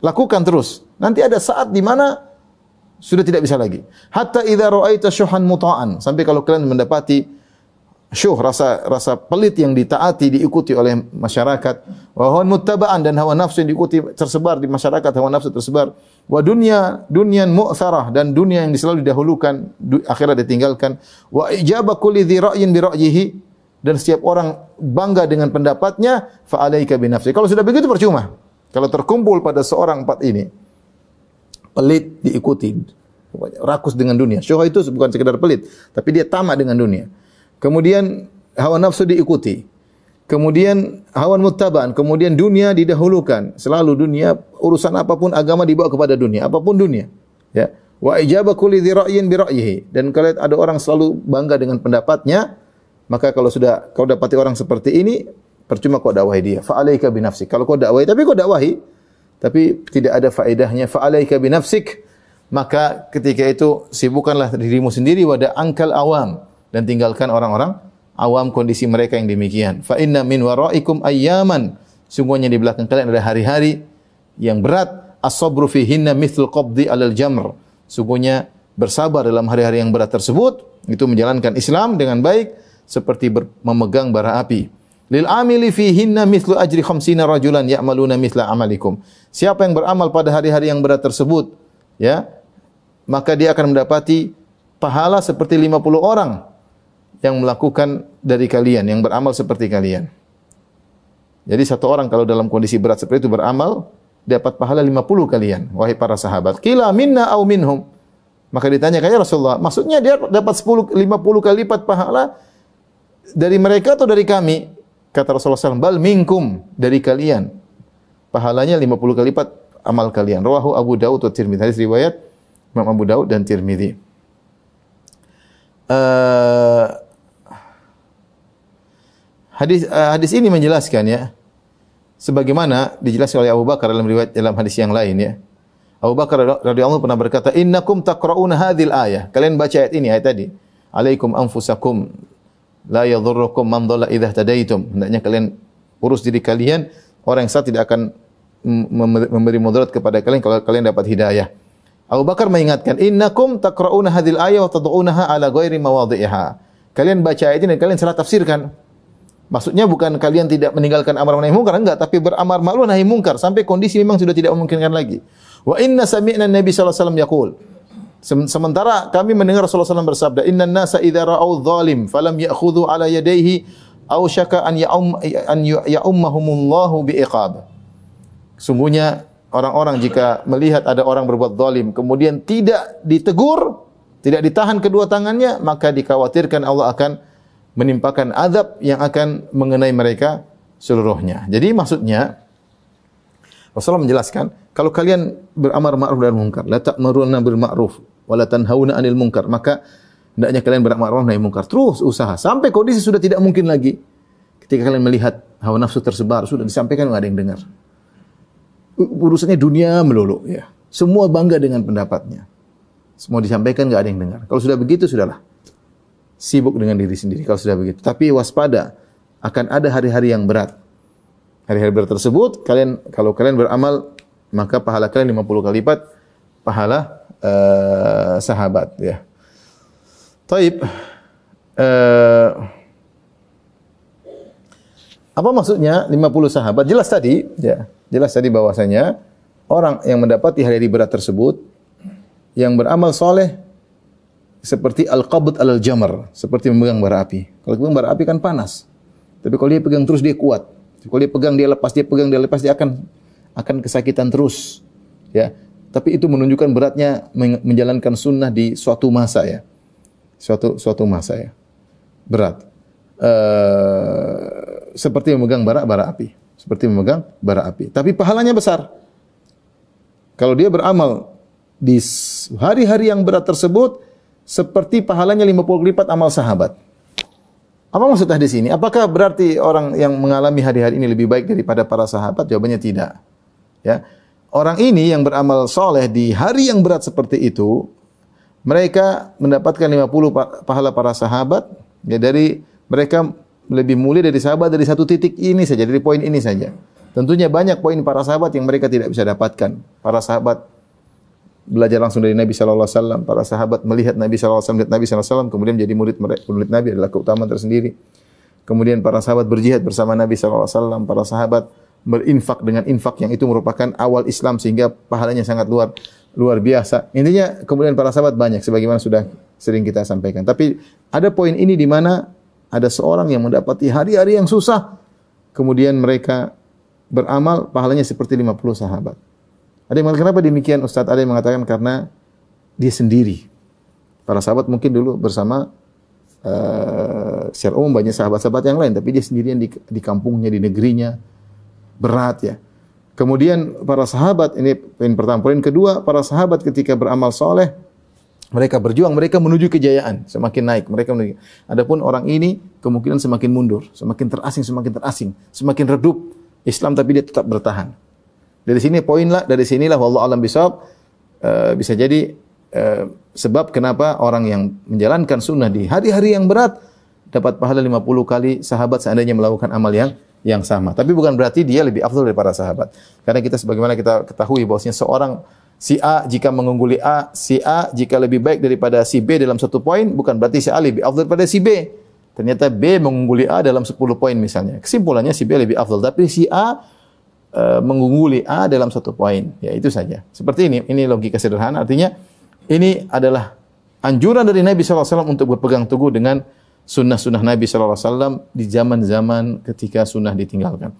Lakukan terus. Nanti ada saat di mana sudah tidak bisa lagi. Hatta idza ra'aita syuhan muta'an. Sampai kalau kalian mendapati syuh rasa rasa pelit yang ditaati diikuti oleh masyarakat. Wa hawan muttaba'an dan hawa nafsu yang diikuti tersebar di masyarakat hawa nafsu tersebar. Wa dunya dunyan mu'tharah dan dunia yang selalu didahulukan akhirat ditinggalkan. Wa ijaba kulli dhi ra'yin bi ra'yihi. Dan setiap orang bangga dengan pendapatnya fa alaika bi nafsi. Kalau sudah begitu percuma. Kalau terkumpul pada seorang empat ini pelit diikuti rakus dengan dunia. Syuh itu bukan sekedar pelit tapi dia tamak dengan dunia Kemudian hawa nafsu diikuti. Kemudian hawa muttaba'an, kemudian dunia didahulukan. Selalu dunia urusan apa pun agama dibawa kepada dunia, apa pun dunia. Ya. Wa ijaba kulli dhi ra'yin bi ra'yihi. Dan kalau ada orang selalu bangga dengan pendapatnya, maka kalau sudah kau dapati orang seperti ini, percuma kau dakwahi dia. Fa alaika bi nafsik. Kalau kau dakwahi, tapi kau dakwahi, tapi tidak ada faedahnya. Fa alaika bi nafsik. Maka ketika itu sibukkanlah dirimu sendiri wada angkal awam dan tinggalkan orang-orang awam kondisi mereka yang demikian. Fa inna min waraikum ayyaman. Sungguhnya di belakang kalian ada hari-hari yang berat. As-sabru fihinna mithl qabdi alal jamr. Sungguhnya bersabar dalam hari-hari yang berat tersebut itu menjalankan Islam dengan baik seperti memegang bara api. Lil amili fihinna mithlu ajri khamsina rajulan ya'maluna mithla amalikum. Siapa yang beramal pada hari-hari yang berat tersebut, ya, maka dia akan mendapati pahala seperti 50 orang yang melakukan dari kalian, yang beramal seperti kalian. Jadi satu orang kalau dalam kondisi berat seperti itu beramal, dapat pahala 50 kalian, wahai para sahabat. Kila minna au minhum. Maka ditanya kayak Rasulullah, maksudnya dia dapat 10 50 kali lipat pahala dari mereka atau dari kami? Kata Rasulullah SAW, bal minkum dari kalian. Pahalanya 50 kali lipat amal kalian. Rawahu Abu Daud atau Tirmidzi. Hadis riwayat Imam Abu Daud dan Tirmidzi. Uh, Hadis uh, hadis ini menjelaskan ya sebagaimana dijelaskan oleh Abu Bakar dalam riwayat dalam hadis yang lain ya. Abu Bakar radhiyallahu pernah berkata, "Innakum taqra'una hadhil ayah." Kalian baca ayat ini ayat tadi. "Alaikum anfusakum la yadhurrukum man dhalla idza tadaitum." Hendaknya kalian urus diri kalian, orang yang salah tidak akan memberi mudarat kepada kalian kalau kalian dapat hidayah. Abu Bakar mengingatkan, "Innakum taqra'una hadhil ayah wa tad'unaha ala ghairi mawadhi'iha." Kalian baca ayat ini dan kalian salah tafsirkan. Maksudnya bukan kalian tidak meninggalkan amar nahi mungkar enggak, tapi beramar ma'ruf nahi mungkar sampai kondisi memang sudah tidak memungkinkan lagi. Wa inna sami'na Nabi sallallahu alaihi wasallam yaqul. Sementara kami mendengar Rasulullah SAW bersabda, "Inna nasa idza ra'au dhalim falam ya'khudhu ala yadayhi aw syaka an ya'um an ya'ummahumullahu bi'iqab." Sungguhnya orang-orang jika melihat ada orang berbuat zalim kemudian tidak ditegur, tidak ditahan kedua tangannya, maka dikhawatirkan Allah akan menimpakan azab yang akan mengenai mereka seluruhnya. Jadi maksudnya Rasulullah menjelaskan, kalau kalian beramar ma'ruf dan munkar, la ta'muruna bil ma'ruf wa la tanhauna 'anil munkar, maka hendaknya kalian beramar ma'ruf nahi munkar. Terus usaha sampai kondisi sudah tidak mungkin lagi. Ketika kalian melihat hawa nafsu tersebar, sudah disampaikan enggak ada yang dengar. Urusannya dunia melulu ya. Semua bangga dengan pendapatnya. Semua disampaikan enggak ada yang dengar. Kalau sudah begitu sudahlah sibuk dengan diri sendiri kalau sudah begitu. Tapi waspada akan ada hari-hari yang berat. Hari-hari berat tersebut kalian kalau kalian beramal maka pahala kalian 50 kali lipat pahala uh, sahabat ya. Taib uh, apa maksudnya 50 sahabat? Jelas tadi, ya. Jelas tadi bahwasanya orang yang mendapati hari-hari berat tersebut yang beramal soleh seperti al-qabd al-jamar, seperti memegang bara api. Kalau pegang bara api kan panas. Tapi kalau dia pegang terus dia kuat. Kalau dia pegang dia lepas, dia pegang dia lepas dia akan akan kesakitan terus. Ya. Tapi itu menunjukkan beratnya menjalankan sunnah di suatu masa ya. Suatu suatu masa ya. Berat. Uh, seperti memegang bara bara api. Seperti memegang bara api. Tapi pahalanya besar. Kalau dia beramal di hari-hari yang berat tersebut, seperti pahalanya 50 lipat amal sahabat. Apa maksud hadis ini? Apakah berarti orang yang mengalami hari-hari ini lebih baik daripada para sahabat? Jawabannya tidak. Ya. Orang ini yang beramal soleh di hari yang berat seperti itu, mereka mendapatkan 50 pahala para sahabat, ya dari mereka lebih mulia dari sahabat dari satu titik ini saja, dari poin ini saja. Tentunya banyak poin para sahabat yang mereka tidak bisa dapatkan. Para sahabat belajar langsung dari Nabi sallallahu alaihi wasallam, para sahabat melihat Nabi sallallahu alaihi wasallam, Nabi sallallahu alaihi wasallam kemudian menjadi murid murid Nabi adalah keutamaan tersendiri. Kemudian para sahabat berjihad bersama Nabi sallallahu alaihi wasallam, para sahabat berinfak dengan infak yang itu merupakan awal Islam sehingga pahalanya sangat luar luar biasa. Intinya kemudian para sahabat banyak sebagaimana sudah sering kita sampaikan. Tapi ada poin ini di mana ada seorang yang mendapati hari-hari yang susah kemudian mereka beramal pahalanya seperti 50 sahabat. Ada yang mengatakan kenapa demikian Ustaz? Ada yang mengatakan karena dia sendiri. Para sahabat mungkin dulu bersama uh, secara umum banyak sahabat-sahabat yang lain, tapi dia sendirian di, di kampungnya, di negerinya, berat ya. Kemudian para sahabat, ini poin pertama. Poin kedua, para sahabat ketika beramal soleh, mereka berjuang, mereka menuju kejayaan, semakin naik. Mereka menuju. Adapun orang ini kemungkinan semakin mundur, semakin terasing, semakin terasing, semakin redup Islam tapi dia tetap bertahan. Dari sini poin lah, dari sinilah wallahu alam bisawab uh, bisa jadi uh, sebab kenapa orang yang menjalankan sunnah di hari-hari yang berat dapat pahala 50 kali sahabat seandainya melakukan amal yang yang sama. Tapi bukan berarti dia lebih afdal dari para sahabat. Karena kita sebagaimana kita ketahui bahwasanya seorang si A jika mengungguli A, si A jika lebih baik daripada si B dalam satu poin, bukan berarti si A lebih afdal daripada si B. Ternyata B mengungguli A dalam 10 poin misalnya. Kesimpulannya si B lebih afdal, tapi si A uh, mengungguli A dalam satu poin. Ya itu saja. Seperti ini. Ini logika sederhana. Artinya ini adalah anjuran dari Nabi SAW untuk berpegang teguh dengan sunnah-sunnah Nabi SAW di zaman-zaman ketika sunnah ditinggalkan.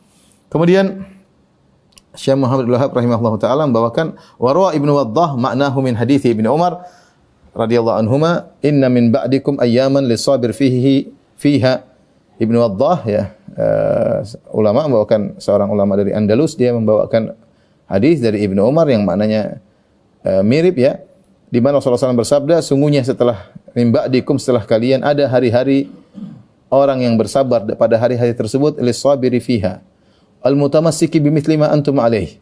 Kemudian Syekh Muhammad Wahab rahimahullah taala membawakan warwa Ibnu Waddah maknahu min hadis Ibnu Umar radhiyallahu anhuma inna min ba'dikum ayyaman lisabir fihi fiha Ibnu Waddah ya uh, ulama membawakan seorang ulama dari Andalus dia membawakan hadis dari Ibnu Umar yang maknanya uh, mirip ya di mana Rasulullah SAW bersabda sungguhnya setelah mimba dikum setelah kalian ada hari-hari orang yang bersabar pada hari-hari tersebut lisabiri fiha al mutamassiki bimithli ma antum alaih.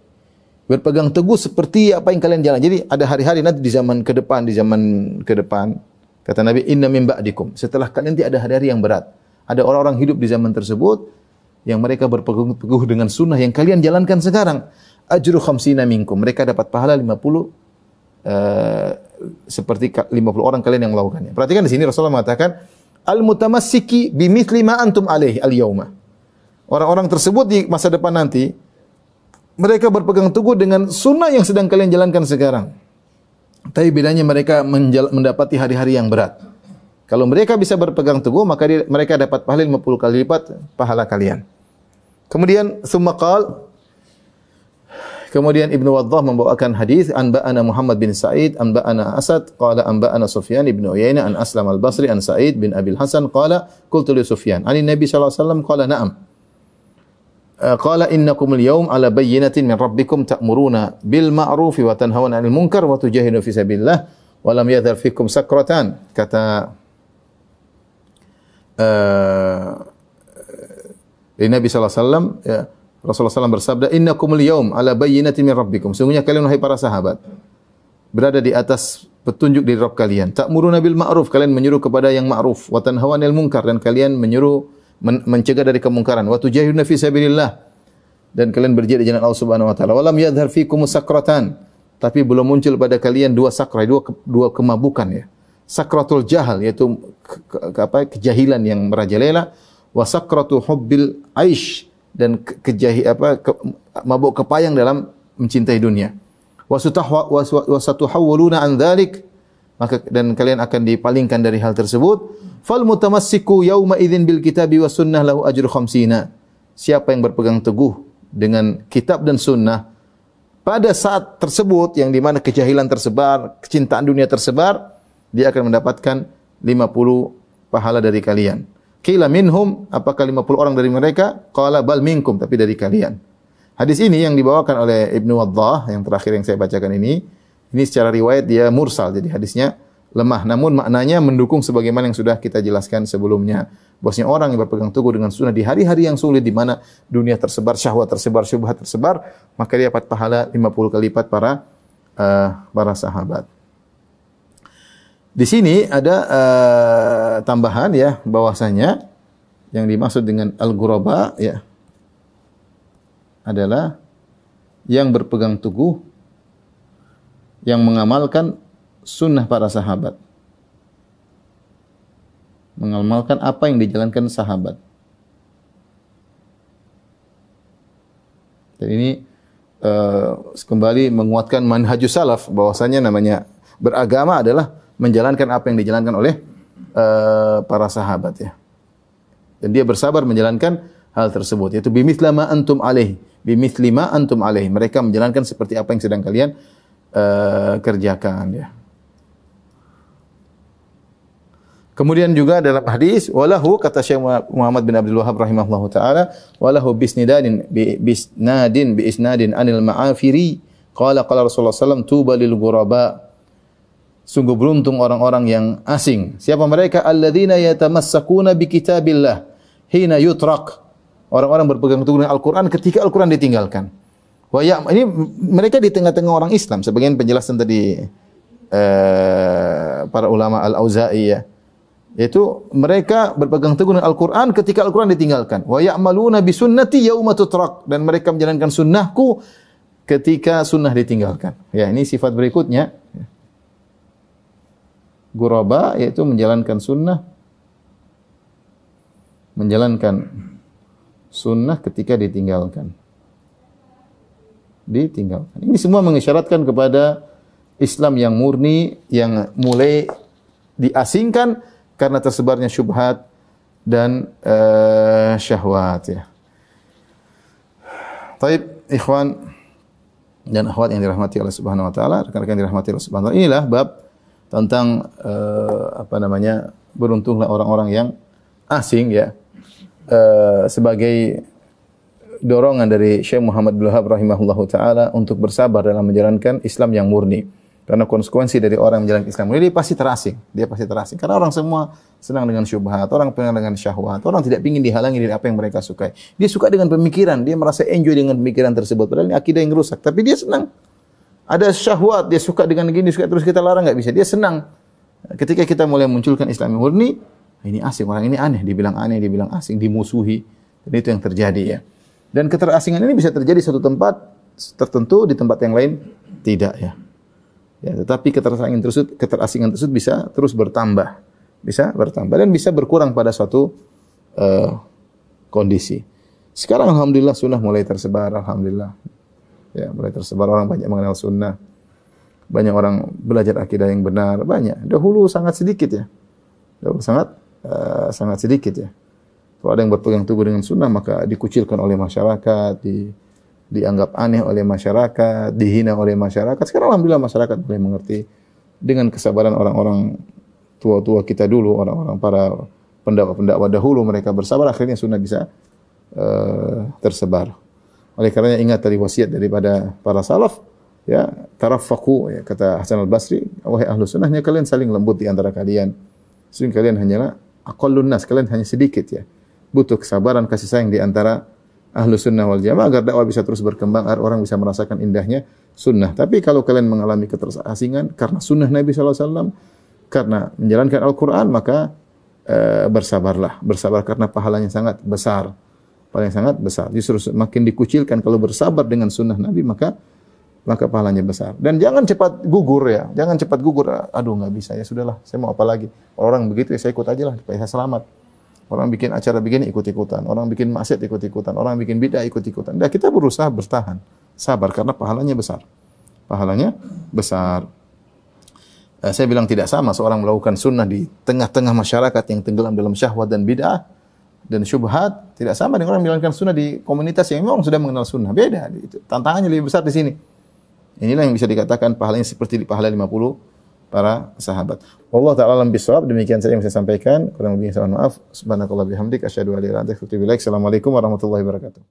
Berpegang teguh seperti apa yang kalian jalan. Jadi ada hari-hari nanti di zaman ke depan di zaman ke depan kata Nabi inna min ba'dikum. Setelah kalian nanti ada hari-hari yang berat ada orang-orang hidup di zaman tersebut yang mereka berpegang teguh dengan sunnah yang kalian jalankan sekarang. Ajru khamsina minkum. Mereka dapat pahala 50 uh, eh, seperti 50 orang kalian yang melakukannya. Perhatikan di sini Rasulullah mengatakan al mutamassiki bimithli ma antum alaihi al yauma. Orang-orang tersebut di masa depan nanti mereka berpegang teguh dengan sunnah yang sedang kalian jalankan sekarang. Tapi bedanya mereka mendapati hari-hari yang berat. Kalau mereka bisa berpegang teguh, maka dia, mereka dapat pahala 50 kali lipat pahala kalian. Kemudian summa qal. Kemudian Ibnu Waddah membawakan hadis anba'ana Muhammad bin Sa'id anba'ana Asad qala anba'ana Sufyan ibnu Uyainah an Aslam al-Basri an Sa'id bin Abil Hasan qala qultu li Sufyan ani Nabi sallallahu alaihi wasallam qala na'am qala innakum al-yawm ala bayyinatin min rabbikum ta'muruna bil ma'ruf wa tanhauna 'anil munkar wa tujahiduna fi sabilillah wa lam yadhar fikum sakratan kata dari Nabi sallallahu alaihi wasallam ya Rasulullah SAW bersabda innakumul yaum ala bayyinatin min rabbikum. Sungguhnya kalian wahai para sahabat berada di atas petunjuk dari Rabb kalian. Ta'muruna bil ma'ruf. Kalian menyuruh kepada yang ma'ruf. Wa tanhawanil munkar. Dan kalian menyuruh men mencegah dari kemungkaran. Wa tujahiduna fi sabilillah. Dan kalian berjihad di jalan Allah Subhanahu wa taala. Walam yadhhar fikum sakratan. Tapi belum muncul pada kalian dua sakra dua dua kemabukan ya sakratul jahal yaitu ke, ke, apa kejahilan yang merajalela wa sakratu hubbil aish dan ke, kejahi apa ke, mabuk kepayang dalam mencintai dunia. Wa satahawwaluna an dzalik maka dan kalian akan dipalingkan dari hal tersebut. Fal mutamassiku yauma idzin bil kitabi was sunnah lahu ajru khamsina. Siapa yang berpegang teguh dengan kitab dan sunnah pada saat tersebut yang di mana kejahilan tersebar, kecintaan dunia tersebar, dia akan mendapatkan 50 pahala dari kalian. Kila minhum, apakah 50 orang dari mereka? Qala bal minkum, tapi dari kalian. Hadis ini yang dibawakan oleh Ibnu Waddah, yang terakhir yang saya bacakan ini, ini secara riwayat dia mursal, jadi hadisnya lemah. Namun maknanya mendukung sebagaimana yang sudah kita jelaskan sebelumnya. Bosnya orang yang berpegang teguh dengan sunnah di hari-hari yang sulit di mana dunia tersebar, syahwat tersebar, syubhat tersebar, maka dia dapat pahala 50 kali lipat para uh, para sahabat. Di sini ada uh, tambahan ya bahwasanya yang dimaksud dengan al-ghuraba ya adalah yang berpegang teguh yang mengamalkan sunnah para sahabat. Mengamalkan apa yang dijalankan sahabat. Dan ini uh, kembali menguatkan manhajus salaf bahwasanya namanya beragama adalah menjalankan apa yang dijalankan oleh uh, para sahabat ya. Dan dia bersabar menjalankan hal tersebut yaitu bimithla ma antum alaih bimithli ma antum alaih mereka menjalankan seperti apa yang sedang kalian uh, kerjakan ya. Kemudian juga dalam hadis walahu kata Syekh Muhammad bin Abdul Wahab rahimahullahu taala walahu bisnadin bi bisnadin bi isnadin anil ma'afiri qala qala Rasulullah sallam tuba lil ghuraba Sungguh beruntung orang-orang yang asing. Siapa mereka? Alladzina yatamassakuna bi kitabillah hina yutraq. Orang-orang berpegang teguh dengan Al-Qur'an ketika Al-Qur'an ditinggalkan. Wa ya, ini mereka di tengah-tengah orang Islam. Sebagian penjelasan tadi uh, para ulama Al-Auza'i ya yaitu mereka berpegang teguh dengan Al-Quran ketika Al-Quran ditinggalkan. Wa ya'maluna bi sunnati yauma tutrak dan mereka menjalankan sunnahku ketika sunnah ditinggalkan. Ya, ini sifat berikutnya. Guraba yaitu menjalankan sunnah menjalankan sunnah ketika ditinggalkan. Ditinggalkan. Ini semua mengisyaratkan kepada Islam yang murni yang mulai diasingkan karena tersebarnya syubhat dan uh, syahwat ya. Taib ikhwan dan akhwat yang dirahmati Allah Subhanahu wa taala, rekan-rekan dirahmati Allah Subhanahu wa taala. Inilah bab tentang uh, apa namanya? beruntunglah orang-orang yang asing ya. Uh, sebagai dorongan dari Syekh Muhammad bin Wahab rahimahullahu taala untuk bersabar dalam menjalankan Islam yang murni. Karena konsekuensi dari orang menjalankan Islam ini dia pasti terasing. Dia pasti terasing. Karena orang semua senang dengan syubhat, orang senang dengan syahwat, orang tidak ingin dihalangi dari apa yang mereka sukai. Dia suka dengan pemikiran, dia merasa enjoy dengan pemikiran tersebut. Padahal ini akidah yang rusak. Tapi dia senang. Ada syahwat, dia suka dengan gini, suka terus kita larang nggak bisa. Dia senang. Ketika kita mulai munculkan Islam yang murni, ini asing, orang ini aneh, dibilang aneh, dibilang asing, dimusuhi. Dan itu yang terjadi ya. Dan keterasingan ini bisa terjadi satu tempat tertentu, di tempat yang lain tidak ya. Ya, tetapi keterasingan tersebut, keterasingan tersebut bisa terus bertambah, bisa bertambah dan bisa berkurang pada suatu uh, kondisi. Sekarang alhamdulillah sunnah mulai tersebar, alhamdulillah. Ya, mulai tersebar orang banyak mengenal sunnah. Banyak orang belajar akidah yang benar, banyak. Dahulu sangat sedikit ya. Dahulu sangat uh, sangat sedikit ya. Kalau ada yang berpegang teguh dengan sunnah maka dikucilkan oleh masyarakat, di dianggap aneh oleh masyarakat, dihina oleh masyarakat. Sekarang alhamdulillah masyarakat mulai mengerti dengan kesabaran orang-orang tua-tua kita dulu, orang-orang para pendakwa-pendakwa dahulu mereka bersabar akhirnya sunnah bisa uh, tersebar. Oleh karenanya ingat tadi wasiat daripada para salaf ya tarafaku ya kata Hasan al-Basri wahai ahlu sunnahnya kalian saling lembut di antara kalian sehingga kalian hanyalah aqallun nas kalian hanya sedikit ya butuh kesabaran kasih sayang di antara ahlu sunnah wal jamaah agar dakwah bisa terus berkembang agar orang bisa merasakan indahnya sunnah. Tapi kalau kalian mengalami keterasingan karena sunnah Nabi SAW, karena menjalankan Al-Quran, maka e, bersabarlah. Bersabar karena pahalanya sangat besar. Pahalanya sangat besar. Justru makin dikucilkan kalau bersabar dengan sunnah Nabi, maka maka pahalanya besar. Dan jangan cepat gugur ya. Jangan cepat gugur. Aduh nggak bisa ya sudahlah. Saya mau apa lagi? Orang begitu ya saya ikut aja lah supaya saya selamat. Orang bikin acara begini ikut-ikutan, orang bikin maksiat ikut-ikutan, orang bikin bid'ah ikut-ikutan. Dan kita berusaha bertahan, sabar karena pahalanya besar. Pahalanya besar. Eh, saya bilang tidak sama seorang melakukan sunnah di tengah-tengah masyarakat yang tenggelam dalam syahwat dan bid'ah dan syubhat tidak sama dengan orang menjalankan sunnah di komunitas yang memang sudah mengenal sunnah. Beda. Tantangannya lebih besar di sini. Inilah yang bisa dikatakan pahalanya seperti di pahala 50 para sahabat. Allah taala alam bisawab. Demikian saja yang saya sampaikan. Kurang lebih saya maaf. Subhanakallah bihamdik asyhadu an. Assalamualaikum warahmatullahi wabarakatuh.